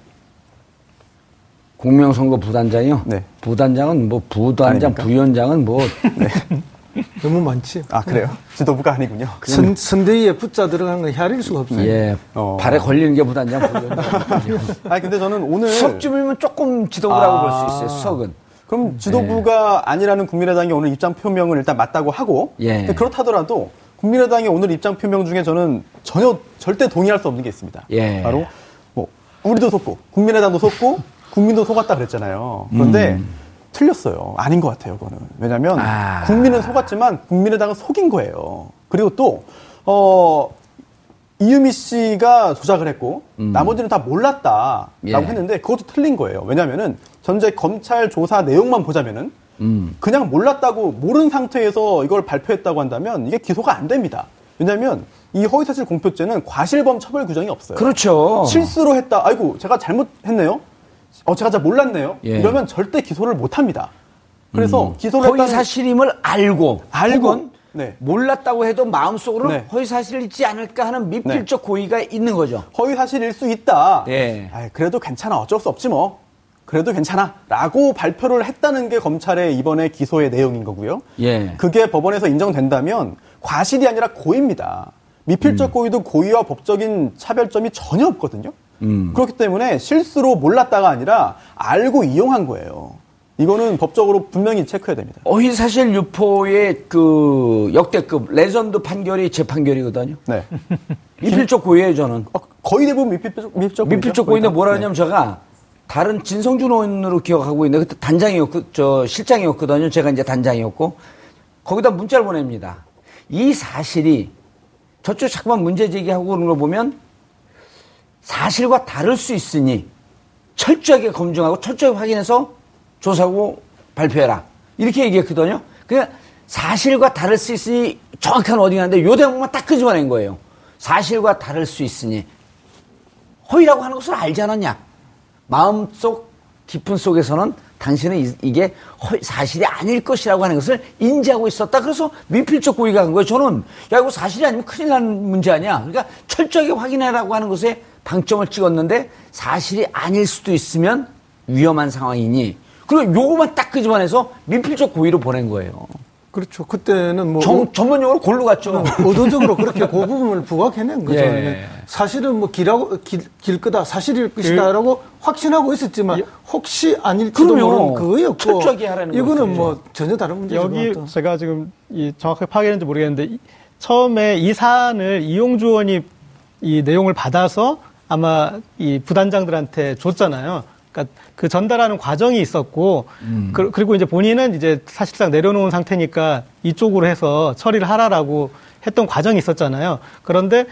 공명선거 부단장이요? 네. 부단장은 뭐 부단장, 아닙니까? 부위원장은 뭐 *laughs* *laughs* 너무 많지. 아, 그래요? 지도부가 아니군요. 선, 선대위에 붙자 들어가는 건 헤아릴 수가 없어요. 예, 어. 발에 걸리는 게 부위원장. *laughs* 아니, 근데 저는 오늘. 수석쯤이면 조금 지도부라고 아. 볼수 있어요. 수석은. 그럼 지도부가 아니라는 국민의당이 오늘 입장 표명을 일단 맞다고 하고. 예. 그렇다더라도 국민의당의 오늘 입장 표명 중에 저는 전혀 절대 동의할 수 없는 게 있습니다. 예. 바로 뭐 우리도 속고 국민의당도 속고 국민도 속았다 그랬잖아요. 그런데 틀렸어요. 아닌 것 같아요, 그거는. 왜냐하면 아. 국민은 속았지만 국민의당은 속인 거예요. 그리고 또 어. 이유미 씨가 조작을 했고 나머지는 다 몰랐다라고 예. 했는데 그것도 틀린 거예요. 왜냐하면은 전체 검찰 조사 내용만 보자면은 그냥 몰랐다고 모르는 상태에서 이걸 발표했다고 한다면 이게 기소가 안 됩니다. 왜냐하면 이 허위사실 공표죄는 과실범 처벌 규정이 없어요. 그렇죠. 실수로 했다. 아이고 제가 잘못했네요. 어 제가 잘 몰랐네요. 예. 이러면 절대 기소를 못 합니다. 그래서 기소를 허위 사실임을 알고, 알고 네. 몰랐다고 해도 마음속으로 네. 허위 사실을 있지 않을까 하는 미필적 고의가 있는 거죠. 허위 사실일 수 있다. 네. 아이, 그래도 괜찮아. 어쩔 수 없지 뭐. 그래도 괜찮아. 라고 발표를 했다는 게 검찰의 이번에 기소의 내용인 거고요. 예. 그게 법원에서 인정된다면 과실이 아니라 고의입니다. 미필적 음. 고의도 고의와 법적인 차별점이 전혀 없거든요. 음. 그렇기 때문에 실수로 몰랐다가 아니라 알고 이용한 거예요. 이거는 법적으로 분명히 체크해야 됩니다. 허위 사실 유포의 그 역대급 레전드 판결이 제 판결이거든요. 네. *laughs* 미필적 고의예요, 저는. 어, 거의 대부분 미필적, 미필적. 미필적 고의인데 다. 뭐라 네. 하냐면 제가 다른 진성준 의원으로 기억하고 있는데 그때 단장이었고 저 실장이었거든요. 제가 이제 단장이었고 거기다 문자를 보냅니다. 이 사실이 저쪽 자꾸만 문제 제기하고 그러는 걸 보면 사실과 다를 수 있으니 철저하게 검증하고 철저하게 확인해서 조사하고 발표해라. 이렇게 얘기했거든요. 그냥 사실과 다를 수 있으니 정확한 어딩인데 요 대목만 딱 끄집어낸 거예요. 사실과 다를 수 있으니 허위라고 하는 것을 알지 않았냐? 마음속 깊은 속에서는 당신은 이- 이게 허- 사실이 아닐 것이라고 하는 것을 인지하고 있었다. 그래서 미필적 고의가 한 거예요. 저는 야 이거 사실이 아니면 큰일 나는 문제 아니야. 그러니까 철저하게 확인해라고 하는 것에 방점을 찍었는데 사실이 아닐 수도 있으면 위험한 상황이니 그리고 요거만 딱 끄집어내서 미필적 고의로 보낸 거예요. 그렇죠. 그때는 뭐 정- 전문용어로 골로 갔죠. 의도적으로 그렇게 그 부분을 부각해낸 *laughs* 거죠. 예. 사실은 뭐 길하고 길, 길 거다 사실일 것이다라고 확신하고 있었지만 혹시 아닐지도. 모르는 그거였고 철저하게 하라는 이거는 거죠. 뭐 전혀 다른 문제죠. 여기 그것도. 제가 지금 이 정확하게 파악했는지 모르겠는데 이- 처음에 이 사안을 이용주 의원이 이 내용을 받아서 아마 이 부단장들한테 줬잖아요. 그러니까 그 전달하는 과정이 있었고 그, 리고 이제 본인은 이제 사실상 내려놓은 상태니까 이쪽으로 해서 처리를 하라라고 했던 과정이 있었잖아요. 그런데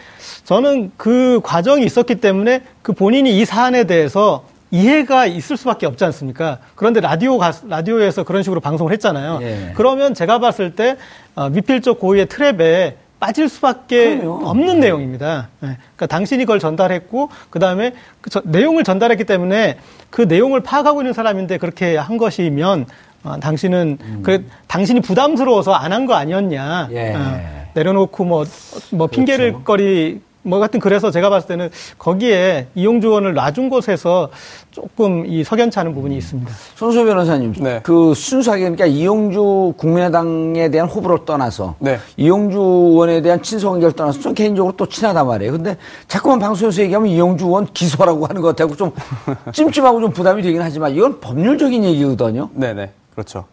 저는 그 과정이 있었기 때문에 그 본인이 이 사안에 대해서 이해가 있을 수밖에 없지 않습니까? 그런데 라디오 가, 라디오에서 그런 식으로 방송을 했잖아요. 예. 그러면 제가 봤을 때 어, 미필적 고의의 트랩에 빠질 수밖에 그럼요. 없는 내용입니다. 예. 그러니까 당신이 그걸 전달했고 그 다음에 그 저- 내용을 전달했기 때문에 그 내용을 파악하고 있는 사람인데 그렇게 한 것이면 어, 당신은 그 당신이 부담스러워서 안 한 거 아니었냐? 음. 예. 어, 내려놓고 뭐뭐 핑계를 그렇죠. 거리 뭐 같은 그래서 제가 봤을 때는 거기에 이용주 의원을 놔준 곳에서 조금 이 석연치 않은 부분이 있습니다. 손소 변호사님, 네. 그 순수하게 그러니까 이용주 국민의당에 대한 호불호를 떠나서 네. 이용주 의원에 대한 친소 관계를 떠나서 좀 개인적으로 또 친하단 말이에요. 근데 자꾸만 방송에서 얘기하면 이용주 의원 기소라고 하는 것 같고 좀 *laughs* 찜찜하고 좀 부담이 되긴 하지만 이건 법률적인 얘기거든요. 네네. 그렇죠.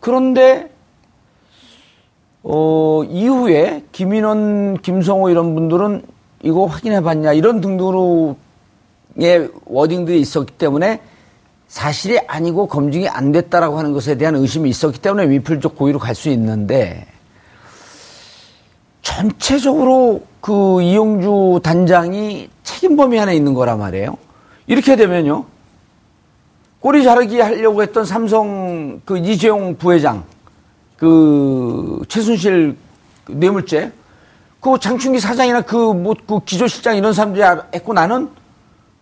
그런데 어, 이후에 김인원, 김성호 이런 분들은 이거 확인해 봤냐 이런 등등으로의 워딩들이 있었기 때문에 사실이 아니고 검증이 안 됐다라고 하는 것에 대한 의심이 있었기 때문에 위필적 고의로 갈 수 있는데 전체적으로 그 이용주 단장이 책임범위 안에 있는 거란 말이에요. 이렇게 되면요. 꼬리 자르기 하려고 했던 삼성 그 이재용 부회장 그 최순실 그 뇌물죄 그 장충기 사장이나 그 뭐 그 기조실장 이런 사람들이 알- 했고 나는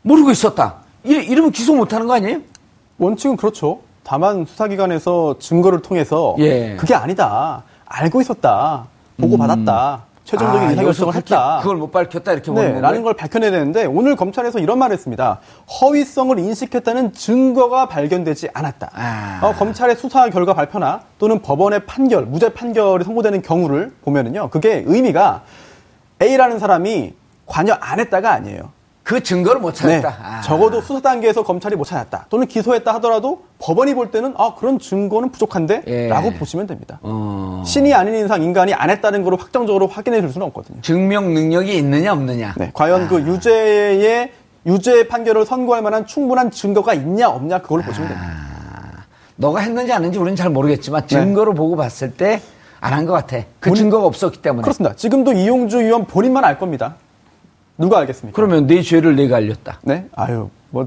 모르고 있었다. 이, 이러면 기소 못 하는 거 아니에요? 원칙은 그렇죠. 다만 수사기관에서 증거를 통해서 예. 그게 아니다. 알고 있었다. 보고받았다. 최종적인 아, 의사결정을 했다. 그걸 못 밝혔다 이렇게 보는 네. 라는 걸 밝혀내야 되는데 오늘 검찰에서 이런 말을 했습니다. 허위성을 인식했다는 증거가 발견되지 않았다. 아. 어, 검찰의 수사 결과 발표나 또는 법원의 판결, 무죄 판결이 선고되는 경우를 보면은요. 그게 의미가 A라는 사람이 관여 안 했다가 아니에요. 그 증거를 못 네, 찾았다. 아. 적어도 수사 단계에서 검찰이 못 찾았다. 또는 기소했다 하더라도 법원이 볼 때는 아 그런 증거는 부족한데 예. 라고 보시면 됩니다. 어, 신이 아닌 이상 인간이 안 했다는 걸 확정적으로 확인해 줄 수는 없거든요. 증명 능력이 있느냐 없느냐. 네, 과연 아. 그 유죄의 유죄 판결을 선고할 만한 충분한 증거가 있냐 없냐 그걸로 보시면 됩니다. 아, 너가 했는지 안 했는지 우리는 잘 모르겠지만 네. 증거를 보고 봤을 때 안 한 것 같아. 그 증거가 없었기 때문에. 그렇습니다. 지금도 이용주 의원 본인만 알 겁니다. 누가 알겠습니까? 그러면 내 죄를 내가 알렸다. 네, 아유 뭐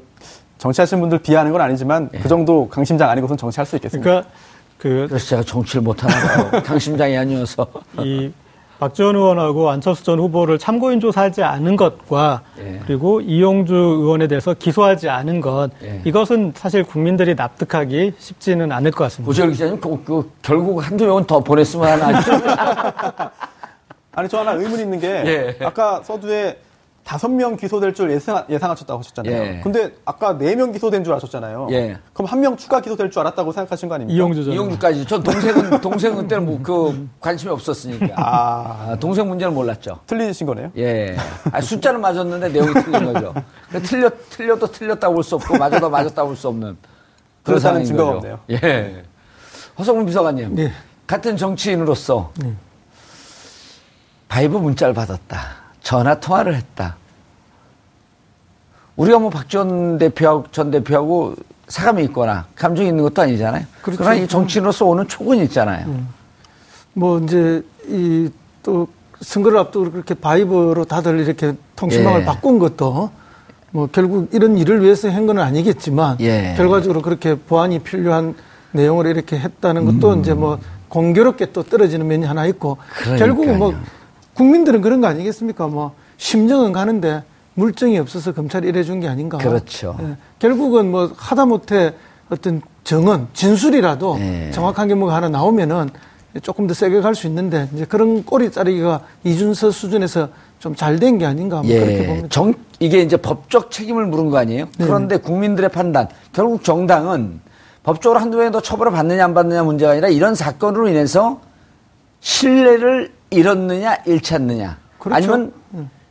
정치하시는 분들 비하하는 건 아니지만 예. 그 정도 강심장 아니고선 정치할 수 있겠습니다. 그러니까 그 그래서 제가 정치를 못하나 봐요. 당심장이 *laughs* 아니어서. 이 박지원 의원하고 안철수 전 후보를 참고인 조사하지 않은 것과 예. 그리고 이용주 의원에 대해서 기소하지 않은 것 예. 이것은 사실 국민들이 납득하기 쉽지는 않을 것 같습니다. 고재열 기자님, 그, 그 결국 한두 명은 더 보냈으면 하나. *laughs* 아니 저 하나 의문 있는 게 예. 아까 서두에 다섯 명 기소될 줄 예상, 예상하셨다고 하셨잖아요. 예. 근데 아까 네 명 기소된 줄 아셨잖아요. 예. 그럼 한 명 추가 기소될 줄 알았다고 생각하신 거 아닙니까? 이용주 전 이용주까지. 전 동생은, *laughs* 동생은 때는 뭐, 그, 관심이 없었으니까. 아, 아, 동생 문제는 몰랐죠. 틀리신 거네요. 예. 아, 숫자는 맞았는데 내용이 틀린 거죠. 틀려, 틀려도 틀렸다고 볼 수 없고, 맞아도 맞았다고 볼 수 없는. 그런 그렇다는 상황인 증거가 거죠. 없네요. 예. 허성무 비서관님. 네. 같은 정치인으로서 바이버 문자를 받았다. 전화 통화를 했다. 우리가 뭐 박지원 대표하고 전 대표하고 사감이 있거나 감정이 있는 것도 아니잖아요. 그렇죠. 그러나 이 정치인으로서 오는 촉은 있잖아요. 뭐 이제 이 또 선거를 앞두고 그렇게 바이브로 다들 이렇게 통신망을 예. 바꾼 것도 뭐 결국 이런 일을 위해서 한 건 아니겠지만 예. 결과적으로 그렇게 보완이 필요한 내용을 이렇게 했다는 것도 이제 뭐 공교롭게 또 떨어지는 면이 하나 있고 음. 그러니까요. 결국은 뭐 국민들은 그런 거 아니겠습니까? 뭐 심정은 가는데 물증이 없어서 검찰이 이래 준 게 아닌가. 그렇죠. 예. 결국은 뭐 하다못해 어떤 정언, 진술이라도 예. 정확한 게 뭐가 하나 나오면은 조금 더 세게 갈 수 있는데 이제 그런 꼬리 자르기가 이준서 수준에서 좀 잘 된 게 아닌가 뭐 그렇게 봅니다. 예. 정, 이게 이제 법적 책임을 물은 거 아니에요? 네. 그런데 국민들의 판단, 결국 정당은 법적으로 한두 명이 더 처벌을 받느냐 안 받느냐 문제가 아니라 이런 사건으로 인해서 신뢰를 잃었느냐 잃지 않느냐 그렇죠. 아니면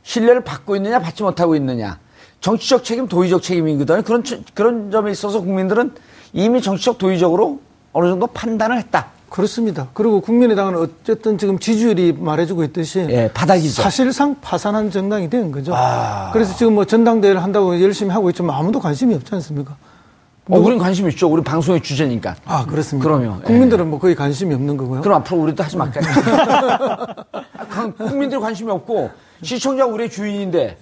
신뢰를 받고 있느냐 받지 못하고 있느냐 정치적 책임 도의적 책임이거든요 그런 처- 그런 점에 있어서 국민들은 이미 정치적 도의적으로 어느 정도 판단을 했다 그렇습니다. 그리고 국민의당은 어쨌든 지금 지지율이 말해주고 있듯이 예, 바닥이죠. 사실상 파산한 정당이 된 거죠. 아. 그래서 지금 뭐 전당대회를 한다고 열심히 하고 있지만 아무도 관심이 없지 않습니까? 어, 우린 관심 있죠 우리 방송의 주제니까 아 그렇습니다. 그럼요. 예. 국민들은 뭐 거의 관심이 없는 거고요. 그럼 앞으로 우리도 하지 말까요? *laughs* 관- 국민들 관심이 없고 시청자 우리의 주인인데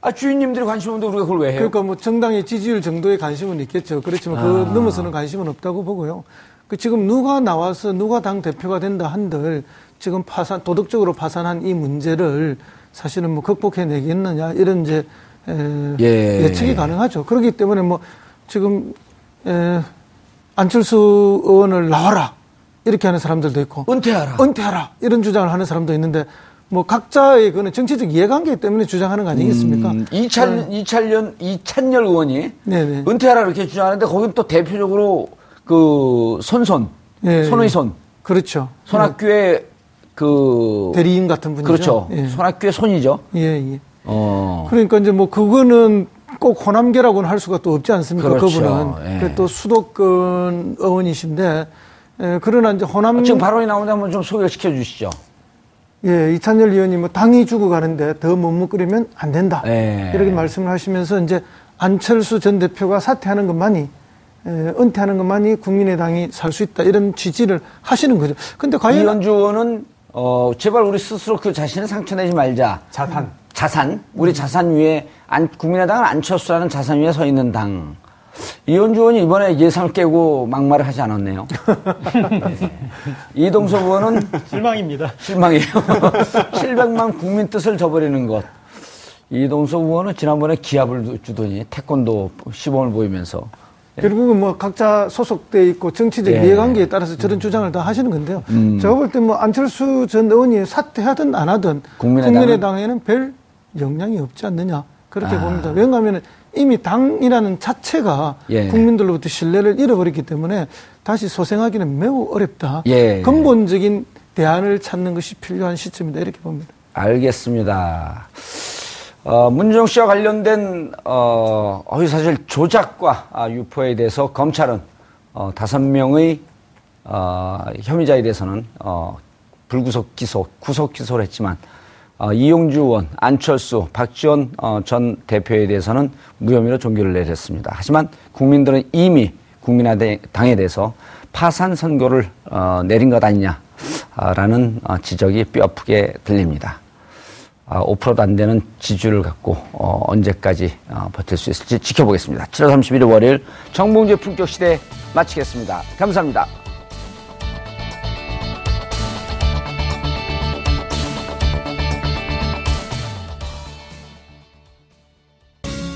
아 주인님들이 관심 없는데 우리가 그걸 왜 해요? 그러니까 뭐 정당의 지지율 정도의 관심은 있겠죠. 그렇지만 아. 그 넘어서는 관심은 없다고 보고요. 그 지금 누가 나와서 누가 당 대표가 된다 한들 지금 파산 도덕적으로 파산한 이 문제를 사실은 뭐 극복해내겠느냐 이런 이제 에, 예. 예측이 가능하죠. 그렇기 때문에 뭐 지금 에, 안철수 의원을 나와라 이렇게 하는 사람들도 있고 은퇴하라. 은퇴하라 이런 주장을 하는 사람도 있는데 뭐 각자의 그는 정치적 이해관계 때문에 주장하는 거 아니겠습니까? 음, 이찬 이찬련 이찬열 의원이 네네. 은퇴하라 이렇게 주장하는데 거긴 또 대표적으로 그 손손 예, 손의 예. 손 그렇죠. 손학규의 그 대리인 같은 분이죠. 그렇죠. 예. 손학규의 손이죠. 예, 예. 어. 그러니까 이제 뭐 그거는 꼭 호남계라고는 할 수가 또 없지 않습니까? 그렇죠. 그분은. 예. 그또 수도권 의원이신데, 예, 그러나 이제 호남. 아, 지금 발언이 나오는데 한번 좀 소개를 시켜 주시죠. 예, 이찬열 의원이 뭐 당이 죽어가는데 더 머뭇거리면 안 된다. 예. 이렇게 말씀을 하시면서 이제 안철수 전 대표가 사퇴하는 것만이, 예, 은퇴하는 것만이 국민의당이 살 수 있다. 이런 지지를 하시는 거죠. 근데 과연. 이현주 의원은 어, 제발 우리 스스로 그 자신을 상처내지 말자. 자산. 자산, 우리 자산 위에 안, 국민의당은 안철수라는 자산 위에 서 있는 당. 이현주 의원이 이번에 예상을 깨고 막말을 하지 않았네요. *laughs* 네. 이동석 의원은 실망입니다. 실망이에요. *laughs* 700만 국민 뜻을 저버리는 것. 이동석 의원은 지난번에 기합을 주더니 태권도 시범을 보이면서 결국은 뭐 각자 소속돼 있고 정치적 예. 이해관계에 따라서 저런 주장을 다 하시는 건데요. 음. 제가 볼 때 뭐 안철수 전 의원이 사퇴하든 안 하든 국민의당은? 국민의당에는 별 영향이 없지 않느냐 그렇게 아. 봅니다. 왜냐하면 이미 당이라는 자체가 예. 국민들로부터 신뢰를 잃어버렸기 때문에 다시 소생하기는 매우 어렵다. 예. 근본적인 대안을 찾는 것이 필요한 시점이다 이렇게 봅니다. 알겠습니다. 어, 문정 씨와 관련된 어, 허위사실 조작과 아, 유포에 대해서 검찰은 어, 다섯 명의 어, 혐의자에 대해서는 어, 불구속 기소, 구속 기소를 했지만 어, 이용주 의원, 안철수, 박지원 어, 전 대표에 대해서는 무혐의로 종결을 내렸습니다. 하지만 국민들은 이미 국민의당에 대해서 파산 선고를 어, 내린 것 아니냐라는 어, 지적이 뼈아프게 들립니다. 아, 5%도 안 되는 지지율을 갖고 어, 언제까지 어, 버틸 수 있을지 지켜보겠습니다. 7월 31일 월요일 정봉주의 품격 시대 마치겠습니다. 감사합니다.